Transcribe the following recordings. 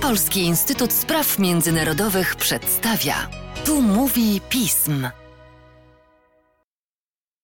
Polski Instytut Spraw Międzynarodowych przedstawia. Tu mówi pism.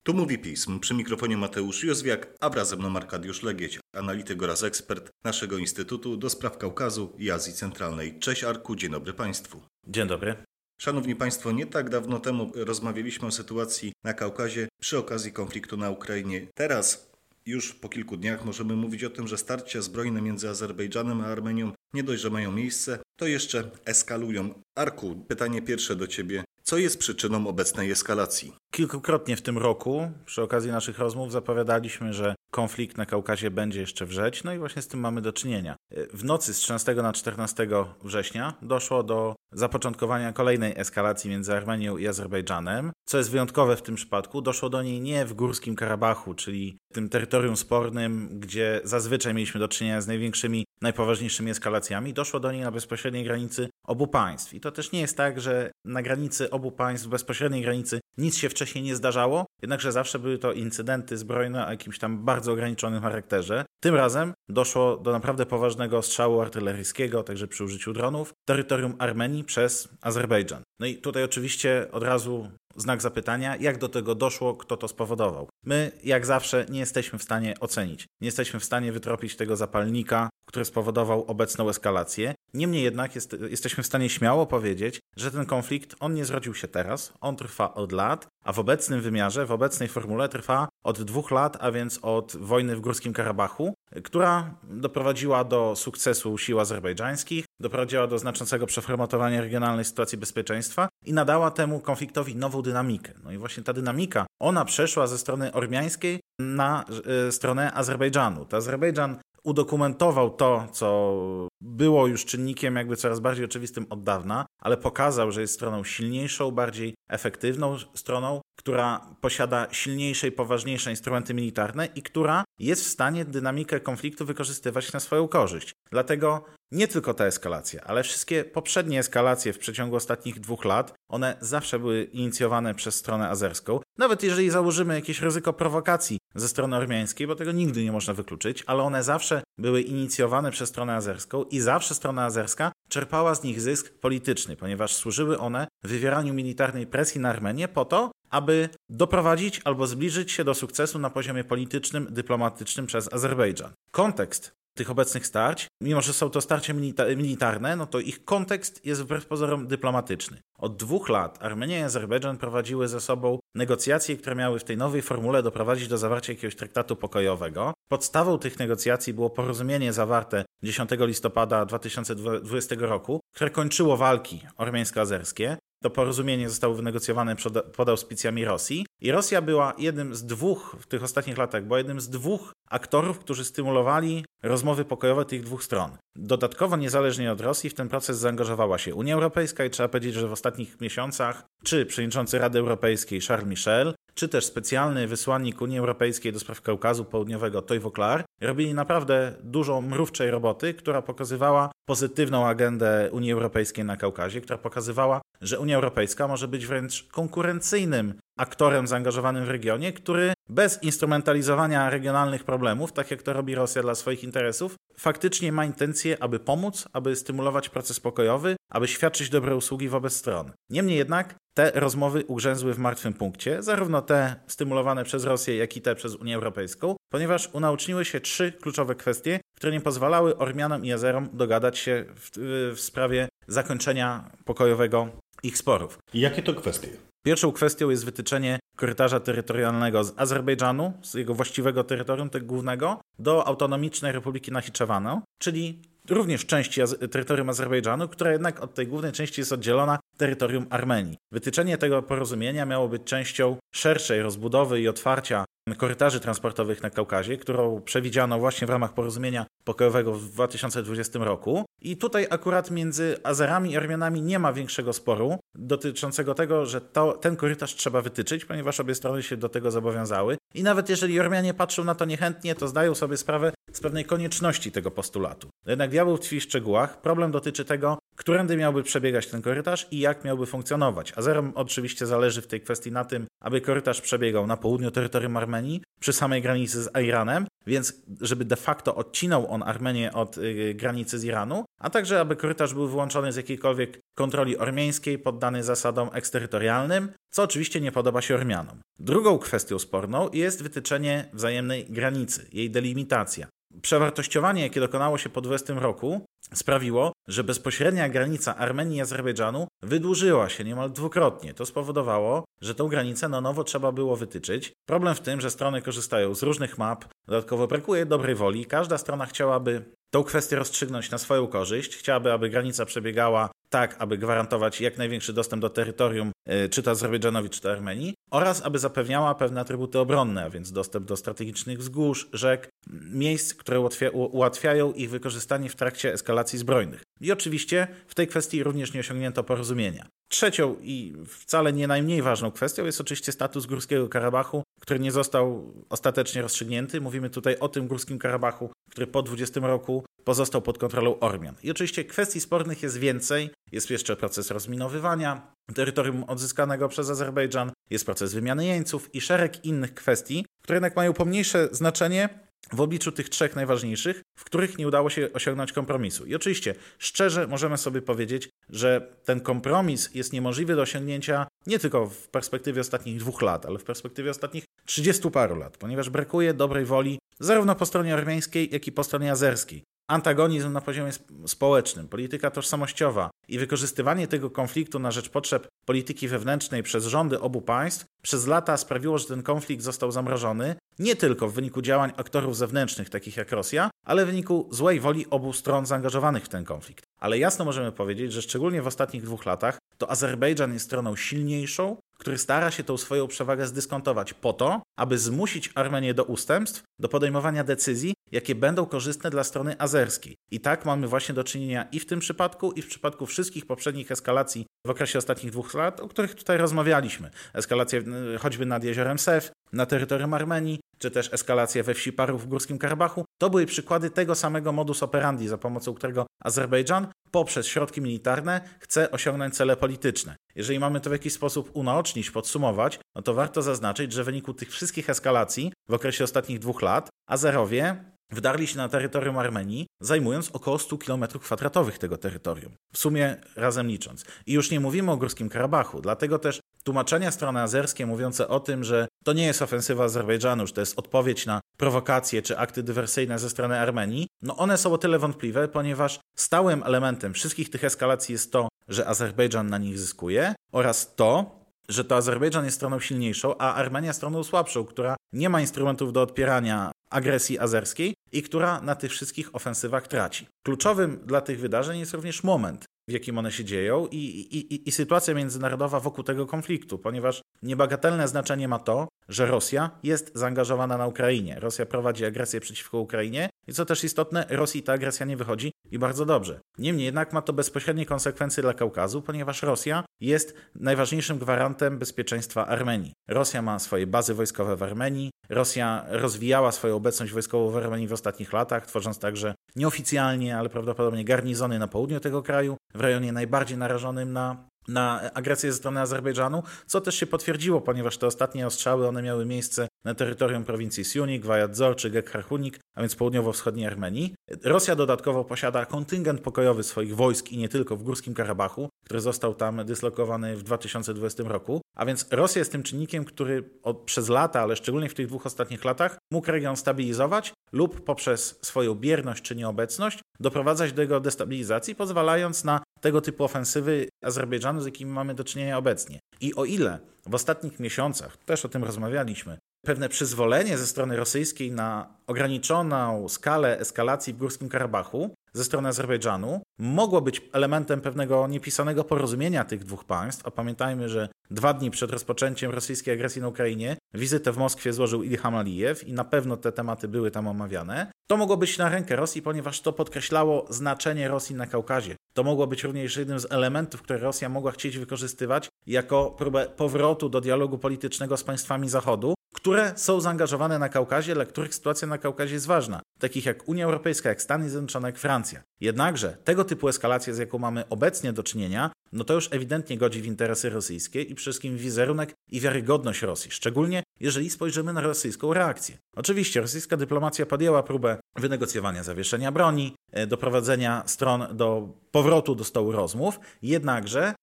Tu mówi pism. Przy mikrofonie Mateusz Józwiak, a wraz ze mną Arkadiusz Legieć, analityk oraz ekspert naszego Instytutu do Spraw Kaukazu i Azji Centralnej. Cześć Arku, dzień dobry Państwu. Dzień dobry. Szanowni Państwo, nie tak dawno temu rozmawialiśmy o sytuacji na Kaukazie przy okazji konfliktu na Ukrainie. Teraz już po kilku dniach możemy mówić o tym, że starcia zbrojne między Azerbejdżanem a Armenią nie dość, że mają miejsce, to jeszcze eskalują. Arku, pytanie pierwsze do Ciebie. Co jest przyczyną obecnej eskalacji? Kilkukrotnie w tym roku, przy okazji naszych rozmów, zapowiadaliśmy, że konflikt na Kaukazie będzie jeszcze wrzeć, no i właśnie z tym mamy do czynienia. W nocy z 13 na 14 września doszło do zapoczątkowania kolejnej eskalacji między Armenią i Azerbejdżanem. Co jest wyjątkowe w tym przypadku, doszło do niej nie w Górskim Karabachu, czyli tym terytorium spornym, gdzie zazwyczaj mieliśmy do czynienia z największymi, najpoważniejszymi eskalacjami, doszło do niej na bezpośredniej granicy obu państw. I to też nie jest tak, że na granicy obu państw, bezpośredniej granicy, nic się wcześniej nie zdarzało, jednakże zawsze były to incydenty zbrojne o jakimś tam bardzo ograniczonym charakterze. Tym razem doszło do naprawdę poważnego strzału artyleryjskiego, także przy użyciu dronów, terytorium Armenii przez Azerbejdżan. No i tutaj oczywiście od razu znak zapytania, jak do tego doszło, kto to spowodował. My, jak zawsze, nie jesteśmy w stanie ocenić, nie jesteśmy w stanie wytropić tego zapalnika, który spowodował obecną eskalację. Niemniej jednak jest, jesteśmy w stanie śmiało powiedzieć, że ten konflikt, on nie zrodził się teraz, on trwa od lat, a w obecnym wymiarze, w obecnej formule trwa od dwóch lat, a więc od wojny w Górskim Karabachu, która doprowadziła do sukcesu sił azerbejdżańskich, doprowadziła do znaczącego przeformatowania regionalnej sytuacji bezpieczeństwa i nadała temu konfliktowi nową dynamikę. No i właśnie ta dynamika, ona przeszła ze strony ormiańskiej na y, stronę Azerbejdżanu. To Azerbejdżan udokumentował to, co było już czynnikiem jakby coraz bardziej oczywistym od dawna, ale pokazał, że jest stroną silniejszą, bardziej efektywną stroną, która posiada silniejsze i poważniejsze instrumenty militarne i która jest w stanie dynamikę konfliktu wykorzystywać na swoją korzyść. Dlatego nie tylko ta eskalacja, ale wszystkie poprzednie eskalacje w przeciągu ostatnich dwóch lat, one zawsze były inicjowane przez stronę azerską. Nawet jeżeli założymy jakieś ryzyko prowokacji ze strony ormiańskiej, bo tego nigdy nie można wykluczyć, ale one zawsze były inicjowane przez stronę azerską i zawsze strona azerska czerpała z nich zysk polityczny, ponieważ służyły one wywieraniu militarnej presji na Armenię po to, aby doprowadzić albo zbliżyć się do sukcesu na poziomie politycznym, dyplomatycznym przez Azerbejdżan. Kontekst tych obecnych starć, mimo że są to starcia milita militarne, no to ich kontekst jest wbrew pozorom dyplomatyczny. Od dwóch lat Armenia i Azerbejdżan prowadziły ze sobą negocjacje, które miały w tej nowej formule doprowadzić do zawarcia jakiegoś traktatu pokojowego. Podstawą tych negocjacji było porozumienie zawarte 10 listopada 2020 roku, które kończyło walki ormiańsko-azerskie. To porozumienie zostało wynegocjowane pod auspicjami Rosji i Rosja była jednym z dwóch, w tych ostatnich latach, była jednym z dwóch aktorów, którzy stymulowali rozmowy pokojowe tych dwóch stron. Dodatkowo, niezależnie od Rosji, w ten proces zaangażowała się Unia Europejska i trzeba powiedzieć, że w ostatnich miesiącach czy przewodniczący Rady Europejskiej Charles Michel, czy też specjalny wysłannik Unii Europejskiej do spraw Kaukazu Południowego Toivo Klar robili naprawdę dużo mrówczej roboty, która pokazywała pozytywną agendę Unii Europejskiej na Kaukazie, która pokazywała, że Unia Europejska może być wręcz konkurencyjnym aktorem zaangażowanym w regionie, który bez instrumentalizowania regionalnych problemów, tak jak to robi Rosja dla swoich interesów, faktycznie ma intencję, aby pomóc, aby stymulować proces pokojowy, aby świadczyć dobre usługi wobec stron. Niemniej jednak te rozmowy ugrzęzły w martwym punkcie, zarówno te stymulowane przez Rosję, jak i te przez Unię Europejską, ponieważ unauczniły się trzy kluczowe kwestie, które nie pozwalały Ormianom i Azerom dogadać się w, w sprawie zakończenia pokojowego ich sporów. Jakie to kwestie? Pierwszą kwestią jest wytyczenie korytarza terytorialnego z Azerbejdżanu, z jego właściwego terytorium, tego głównego, do autonomicznej Republiki Nachiczewana, czyli również części terytorium Azerbejdżanu, która jednak od tej głównej części jest oddzielona terytorium Armenii. Wytyczenie tego porozumienia miało być częścią szerszej rozbudowy i otwarcia korytarzy transportowych na Kaukazie, którą przewidziano właśnie w ramach porozumienia pokojowego w 2020 roku. I tutaj akurat między Azerami i Armianami nie ma większego sporu dotyczącego tego, że to, ten korytarz trzeba wytyczyć, ponieważ obie strony się do tego zobowiązały. I nawet jeżeli Ormianie patrzą na to niechętnie, to zdają sobie sprawę z pewnej konieczności tego postulatu. Jednak diabeł tkwi w szczegółach. Problem dotyczy tego, którędy miałby przebiegać ten korytarz i jak miałby funkcjonować. Azerom oczywiście zależy w tej kwestii na tym, aby korytarz przebiegał na południu terytorium Armenii, przy samej granicy z Iranem, więc żeby de facto odcinał on Armenię od y, granicy z Iranu, a także aby korytarz był wyłączony z jakiejkolwiek kontroli ormiańskiej, poddany zasadom eksterytorialnym, co oczywiście nie podoba się Ormianom. Drugą kwestią sporną jest wytyczenie wzajemnej granicy, jej delimitacja. Przewartościowanie, jakie dokonało się po 20 roku, sprawiło, że bezpośrednia granica Armenii i Azerbejdżanu wydłużyła się niemal dwukrotnie. To spowodowało, że tą granicę na nowo trzeba było wytyczyć. Problem w tym, że strony korzystają z różnych map, dodatkowo brakuje dobrej woli. Każda strona chciałaby tą kwestię rozstrzygnąć na swoją korzyść. Chciałaby, aby granica przebiegała tak, aby gwarantować jak największy dostęp do terytorium, e, czy to Azerbejdżanowi, czy to Armenii, oraz aby zapewniała pewne atrybuty obronne, a więc dostęp do strategicznych wzgórz, rzek, miejsc, które ułatwiają ich wykorzystanie w trakcie eskalacji zbrojnych. I oczywiście w tej kwestii również nie osiągnięto porozumienia. Trzecią i wcale nie najmniej ważną kwestią jest oczywiście status Górskiego Karabachu, który nie został ostatecznie rozstrzygnięty. Mówimy tutaj o tym Górskim Karabachu, który po 20 roku pozostał pod kontrolą Ormian. I oczywiście kwestii spornych jest więcej. Jest jeszcze proces rozminowywania terytorium odzyskanego przez Azerbejdżan, jest proces wymiany jeńców i szereg innych kwestii, które jednak mają pomniejsze znaczenie w obliczu tych trzech najważniejszych, w których nie udało się osiągnąć kompromisu. I oczywiście, szczerze możemy sobie powiedzieć, że ten kompromis jest niemożliwy do osiągnięcia nie tylko w perspektywie ostatnich dwóch lat, ale w perspektywie ostatnich trzydziestu paru lat, ponieważ brakuje dobrej woli zarówno po stronie armeńskiej, jak i po stronie azerskiej. Antagonizm na poziomie społecznym, polityka tożsamościowa i wykorzystywanie tego konfliktu na rzecz potrzeb polityki wewnętrznej przez rządy obu państw przez lata sprawiło, że ten konflikt został zamrożony nie tylko w wyniku działań aktorów zewnętrznych, takich jak Rosja, ale w wyniku złej woli obu stron zaangażowanych w ten konflikt. Ale jasno możemy powiedzieć, że szczególnie w ostatnich dwóch latach to Azerbejdżan jest stroną silniejszą, który stara się tą swoją przewagę zdyskontować po to, aby zmusić Armenię do ustępstw, do podejmowania decyzji, jakie będą korzystne dla strony azerskiej. I tak mamy właśnie do czynienia i w tym przypadku, i w przypadku wszystkich poprzednich eskalacji w okresie ostatnich dwóch lat, o których tutaj rozmawialiśmy. Eskalacje choćby nad jeziorem Sef, na terytorium Armenii, czy też eskalacje we wsi Parów w Górskim Karabachu, to były przykłady tego samego modus operandi, za pomocą którego Azerbejdżan poprzez środki militarne chce osiągnąć cele polityczne. Jeżeli mamy to w jakiś sposób unaocznić, podsumować, no to warto zaznaczyć, że w wyniku tych wszystkich eskalacji w okresie ostatnich dwóch lat Azerowie wdarli się na terytorium Armenii, zajmując około 100 km2 tego terytorium. W sumie razem licząc. I już nie mówimy o Górskim Karabachu, dlatego też tłumaczenia strony azerskie mówiące o tym, że to nie jest ofensywa Azerbejdżanu, że to jest odpowiedź na prowokacje czy akty dywersyjne ze strony Armenii, no one są o tyle wątpliwe, ponieważ stałym elementem wszystkich tych eskalacji jest to, że Azerbejdżan na nich zyskuje oraz to, że to Azerbejdżan jest stroną silniejszą, a Armenia stroną słabszą, która nie ma instrumentów do odpierania agresji azerskiej i która na tych wszystkich ofensywach traci. Kluczowym dla tych wydarzeń jest również moment, w jakim one się dzieją i, i, i, sytuacja międzynarodowa wokół tego konfliktu, ponieważ niebagatelne znaczenie ma to, że Rosja jest zaangażowana na Ukrainie. Rosja prowadzi agresję przeciwko Ukrainie i co też istotne, Rosji ta agresja nie wychodzi i bardzo dobrze. Niemniej jednak ma to bezpośrednie konsekwencje dla Kaukazu, ponieważ Rosja jest najważniejszym gwarantem bezpieczeństwa Armenii. Rosja ma swoje bazy wojskowe w Armenii, Rosja rozwijała swoją obecność wojskową w Armenii w ostatnich latach, tworząc także nieoficjalnie, ale prawdopodobnie garnizony na południu tego kraju, w rejonie najbardziej narażonym na na agresję ze strony Azerbejdżanu, co też się potwierdziło, ponieważ te ostatnie ostrzały one miały miejsce na terytorium prowincji Siunik, Vajadzor czy Gekharhunik, a więc południowo-wschodniej Armenii. Rosja dodatkowo posiada kontyngent pokojowy swoich wojsk i nie tylko w Górskim Karabachu, który został tam dyslokowany w 2020 roku. A więc Rosja jest tym czynnikiem, który od, przez lata, ale szczególnie w tych dwóch ostatnich latach, mógł region stabilizować lub poprzez swoją bierność czy nieobecność doprowadzać do jego destabilizacji, pozwalając na tego typu ofensywy Azerbejdżanu, z jakimi mamy do czynienia obecnie. I o ile w ostatnich miesiącach, też o tym rozmawialiśmy, pewne przyzwolenie ze strony rosyjskiej na ograniczoną skalę eskalacji w Górskim Karabachu ze strony Azerbejdżanu mogło być elementem pewnego niepisanego porozumienia tych dwóch państw, a pamiętajmy, że dwa dni przed rozpoczęciem rosyjskiej agresji na Ukrainie wizytę w Moskwie złożył Ilham Alijew i na pewno te tematy były tam omawiane. To mogło być na rękę Rosji, ponieważ to podkreślało znaczenie Rosji na Kaukazie. To mogło być również jednym z elementów, które Rosja mogła chcieć wykorzystywać jako próbę powrotu do dialogu politycznego z państwami Zachodu, które są zaangażowane na Kaukazie, dla których sytuacja na Kaukazie jest ważna, takich jak Unia Europejska, jak Stany Zjednoczone, jak Francja. Jednakże tego typu eskalacje, z jaką mamy obecnie do czynienia, no to już ewidentnie godzi w interesy rosyjskie i wszystkim wizerunek i wiarygodność Rosji, szczególnie jeżeli spojrzymy na rosyjską reakcję. Oczywiście rosyjska dyplomacja podjęła próbę wynegocjowania zawieszenia broni, e, doprowadzenia stron do powrotu do stołu rozmów, jednakże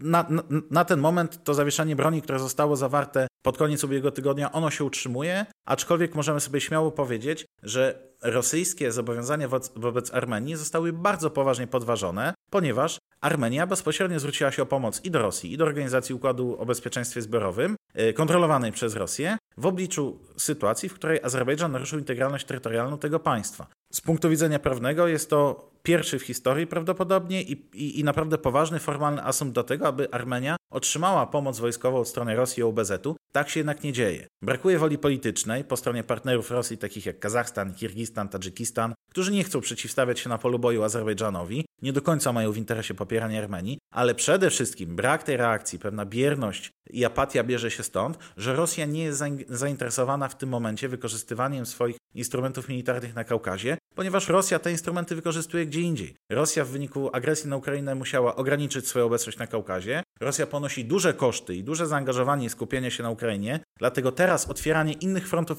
na, na, na, ten moment to zawieszenie broni, które zostało zawarte pod koniec ubiegłego tygodnia, ono się utrzymuje, aczkolwiek możemy sobie śmiało powiedzieć, że rosyjskie zobowiązania wobec, wobec Armenii zostały bardzo poważnie podważone, ponieważ Armenia bezpośrednio zwróciła się o pomoc i do Rosji, i do Organizacji Układu o Bezpieczeństwie Zbiorowym, e, kontrolowanej przez Rosję, w obliczu sytuacji, w której Azerbejdżan naruszył integralność terytorialną tego państwa. Z punktu widzenia prawnego jest to pierwszy w historii prawdopodobnie i, i, i naprawdę poważny formalny asumpt do tego, aby Armenia otrzymała pomoc wojskową od strony Rosji i OBZ-u. Tak się jednak nie dzieje. Brakuje woli politycznej po stronie partnerów Rosji, takich jak Kazachstan, Kirgistan, Tadżykistan, którzy nie chcą przeciwstawiać się na polu boju Azerbejdżanowi, nie do końca mają w interesie popierania Armenii, ale przede wszystkim brak tej reakcji, pewna bierność i apatia bierze się stąd, że Rosja nie jest zainteresowana w tym momencie wykorzystywaniem swoich instrumentów militarnych na Kaukazie, ponieważ Rosja te instrumenty wykorzystuje gdzie indziej. Rosja w wyniku agresji na Ukrainę musiała ograniczyć swoją obecność na Kaukazie. Rosja ponosi duże koszty i duże zaangażowanie i skupienie się na Ukrainie, dlatego teraz otwieranie innych frontów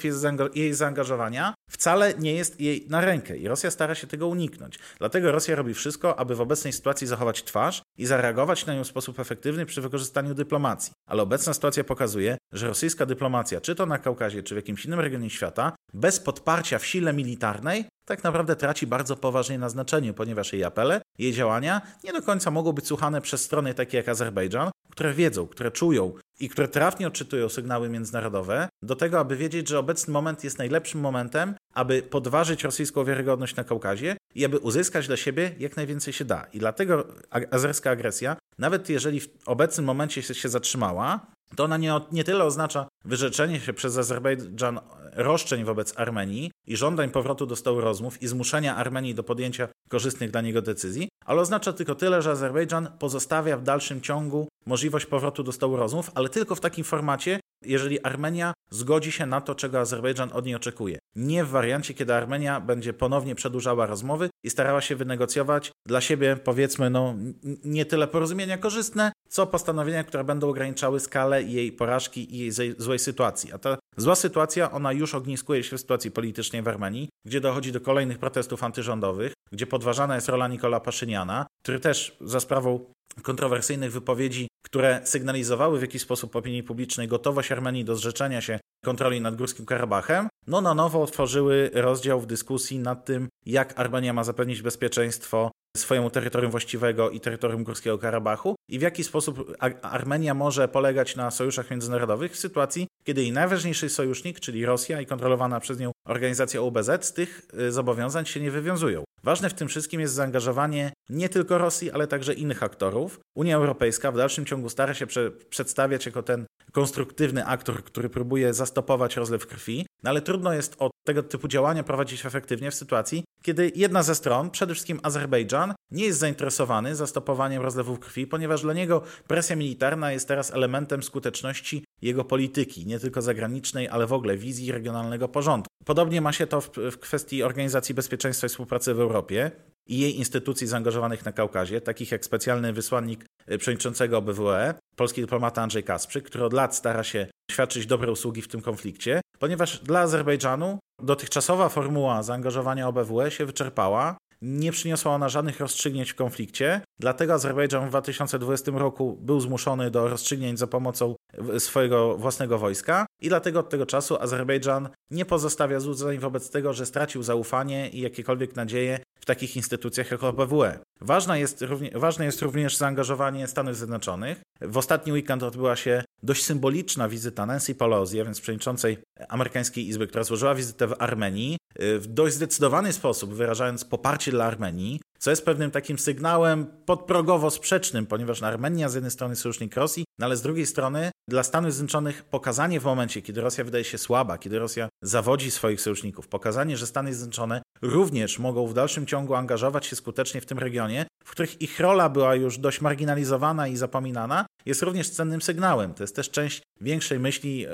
jej zaangażowania wcale nie jest jej na rękę i Rosja stara się tego uniknąć. Dlatego Rosja robi wszystko, aby w obecnej sytuacji zachować twarz i zareagować na nią w sposób efektywny przy wykorzystaniu dyplomacji. Ale obecna sytuacja pokazuje, że rosyjska dyplomacja, czy to na Kaukazie, czy w jakimś innym regionie świata, bez podparcia w sile militarnej, tak naprawdę traci bardzo poważnie na znaczeniu, ponieważ jej apele, jej działania nie do końca mogą być słuchane przez strony takie jak Azerbejdżan, które wiedzą, które czują i które trafnie odczytują sygnały międzynarodowe, do tego, aby wiedzieć, że obecny moment jest najlepszym momentem, aby podważyć rosyjską wiarygodność na Kaukazie i aby uzyskać dla siebie jak najwięcej się da. I dlatego azerska agresja, nawet jeżeli w obecnym momencie się zatrzymała, to ona nie, nie tyle oznacza wyrzeczenie się przez Azerbejdżan roszczeń wobec Armenii i żądań powrotu do stołu rozmów i zmuszenia Armenii do podjęcia korzystnych dla niego decyzji, ale oznacza tylko tyle, że Azerbejdżan pozostawia w dalszym ciągu możliwość powrotu do stołu rozmów, ale tylko w takim formacie, jeżeli Armenia zgodzi się na to, czego Azerbejdżan od niej oczekuje. Nie w wariancie, kiedy Armenia będzie ponownie przedłużała rozmowy i starała się wynegocjować dla siebie, powiedzmy, no, nie tyle porozumienia korzystne, co postanowienia, które będą ograniczały skalę jej porażki i jej złej sytuacji. A ta zła sytuacja, ona już ogniskuje się w sytuacji politycznej w Armenii, gdzie dochodzi do kolejnych protestów antyrządowych, gdzie podważana jest rola Nikola Paszyniana, który też za sprawą kontrowersyjnych wypowiedzi, które sygnalizowały w jakiś sposób opinii publicznej gotowość Armenii do zrzeczenia się kontroli nad Górskim Karabachem, no na nowo otworzyły rozdział w dyskusji nad tym, jak Armenia ma zapewnić bezpieczeństwo swojemu terytorium właściwego i terytorium Górskiego Karabachu i w jaki sposób Armenia może polegać na sojuszach międzynarodowych w sytuacji, kiedy jej najważniejszy sojusznik, czyli Rosja i kontrolowana przez nią organizacja UBZ, z tych y, zobowiązań się nie wywiązują. Ważne w tym wszystkim jest zaangażowanie nie tylko Rosji, ale także innych aktorów. Unia Europejska w dalszym ciągu stara się prze przedstawiać jako ten konstruktywny aktor, który próbuje zastopować rozlew krwi, no ale trudno jest o tego typu działania prowadzić efektywnie w sytuacji, kiedy jedna ze stron, przede wszystkim Azerbejdżan, nie jest zainteresowany zastopowaniem rozlewów krwi, ponieważ dla niego presja militarna jest teraz elementem skuteczności jego polityki, nie tylko zagranicznej, ale w ogóle wizji regionalnego porządku. Podobnie ma się to w, w kwestii Organizacji Bezpieczeństwa i Współpracy w Europie i jej instytucji zaangażowanych na Kaukazie, takich jak specjalny wysłannik y, przewodniczącego OBWE, polski dyplomata Andrzej Kasprzyk, który od lat stara się świadczyć dobre usługi w tym konflikcie, ponieważ dla Azerbejdżanu dotychczasowa formuła zaangażowania OBWE się wyczerpała. Nie przyniosła ona żadnych rozstrzygnięć w konflikcie, dlatego Azerbejdżan w 2020 roku był zmuszony do rozstrzygnięć za pomocą swojego własnego wojska i dlatego od tego czasu Azerbejdżan nie pozostawia złudzeń wobec tego, że stracił zaufanie i jakiekolwiek nadzieje w takich instytucjach jak OBWE. Ważne jest, ważne jest również zaangażowanie Stanów Zjednoczonych. W ostatni weekend odbyła się dość symboliczna wizyta Nancy Pelosi, a więc przewodniczącej amerykańskiej Izby, która złożyła wizytę w Armenii, w dość zdecydowany sposób wyrażając poparcie dla Armenii, co jest pewnym takim sygnałem podprogowo sprzecznym, ponieważ Armenia z jednej strony sojusznik Rosji, no ale z drugiej strony dla Stanów Zjednoczonych pokazanie w momencie, kiedy Rosja wydaje się słaba, kiedy Rosja zawodzi swoich sojuszników, pokazanie, że Stany Zjednoczone również mogą w dalszym ciągu angażować się skutecznie w tym regionie, w których ich rola była już dość marginalizowana i zapominana, jest również cennym sygnałem. To jest też część większej myśli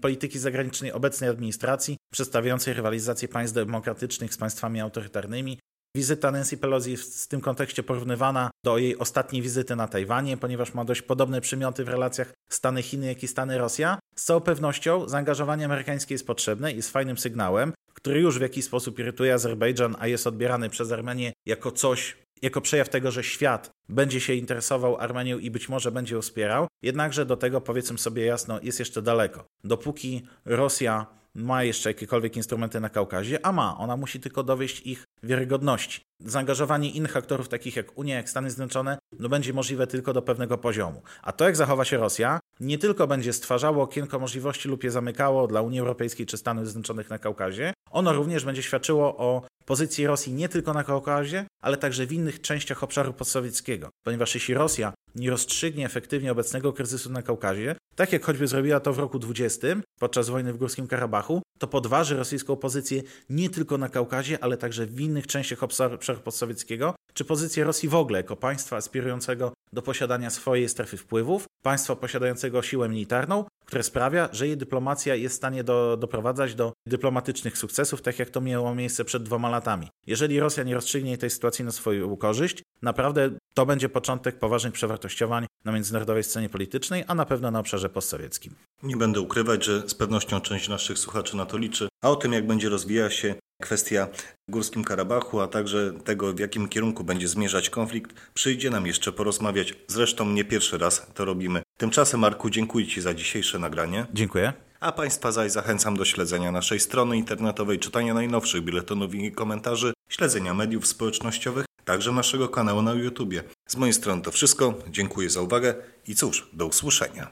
polityki zagranicznej obecnej administracji, przedstawiającej rywalizację państw demokratycznych z państwami autorytarnymi, Wizyta Nancy Pelosi w tym kontekście porównywana do jej ostatniej wizyty na Tajwanie, ponieważ ma dość podobne przymioty w relacjach Stany-Chiny, jak i Stany-Rosja. Z całą pewnością zaangażowanie amerykańskie jest potrzebne i jest fajnym sygnałem, który już w jakiś sposób irytuje Azerbejdżan, a jest odbierany przez Armenię jako coś, jako przejaw tego, że świat będzie się interesował Armenią i być może będzie ją wspierał. Jednakże do tego, powiedzmy sobie jasno, jest jeszcze daleko. Dopóki Rosja ma jeszcze jakiekolwiek instrumenty na Kaukazie, a ma. Ona musi tylko dowieść ich wiarygodności. Zaangażowanie innych aktorów, takich jak Unia, jak Stany Zjednoczone, no będzie możliwe tylko do pewnego poziomu. A to, jak zachowa się Rosja, nie tylko będzie stwarzało okienko możliwości lub je zamykało dla Unii Europejskiej czy Stanów Zjednoczonych na Kaukazie, ono również będzie świadczyło o pozycji Rosji nie tylko na Kaukazie, ale także w innych częściach obszaru postsowieckiego. Ponieważ jeśli Rosja nie rozstrzygnie efektywnie obecnego kryzysu na Kaukazie, tak jak choćby zrobiła to w roku 20 podczas wojny w Górskim Karabachu, to podważy rosyjską pozycję nie tylko na Kaukazie, ale także w innych częściach obszaru postsowieckiego, czy pozycję Rosji w ogóle jako państwa aspirującego do posiadania swojej strefy wpływów, państwa posiadającego siłę militarną, które sprawia, że jej dyplomacja jest w stanie do, doprowadzać do dyplomatycznych sukcesów, tak jak to miało miejsce przed dwoma latami. Jeżeli Rosja nie rozstrzygnie tej sytuacji na swoją korzyść, naprawdę to będzie początek poważnych przewartościowań na międzynarodowej scenie politycznej, a na pewno na obszarze postsowieckim. Nie będę ukrywać, że z pewnością część naszych słuchaczy na to liczy, a o tym, jak będzie rozwijała się kwestia Górskim Karabachu, a także tego, w jakim kierunku będzie zmierzać konflikt, przyjdzie nam jeszcze porozmawiać. Zresztą nie pierwszy raz to robimy. Tymczasem, Marku, dziękuję Ci za dzisiejsze nagranie. Dziękuję. A Państwa zaś zachęcam do śledzenia naszej strony internetowej, czytania najnowszych biletonów i komentarzy, śledzenia mediów społecznościowych, także naszego kanału na YouTubie. Z mojej strony to wszystko. Dziękuję za uwagę i cóż, do usłyszenia.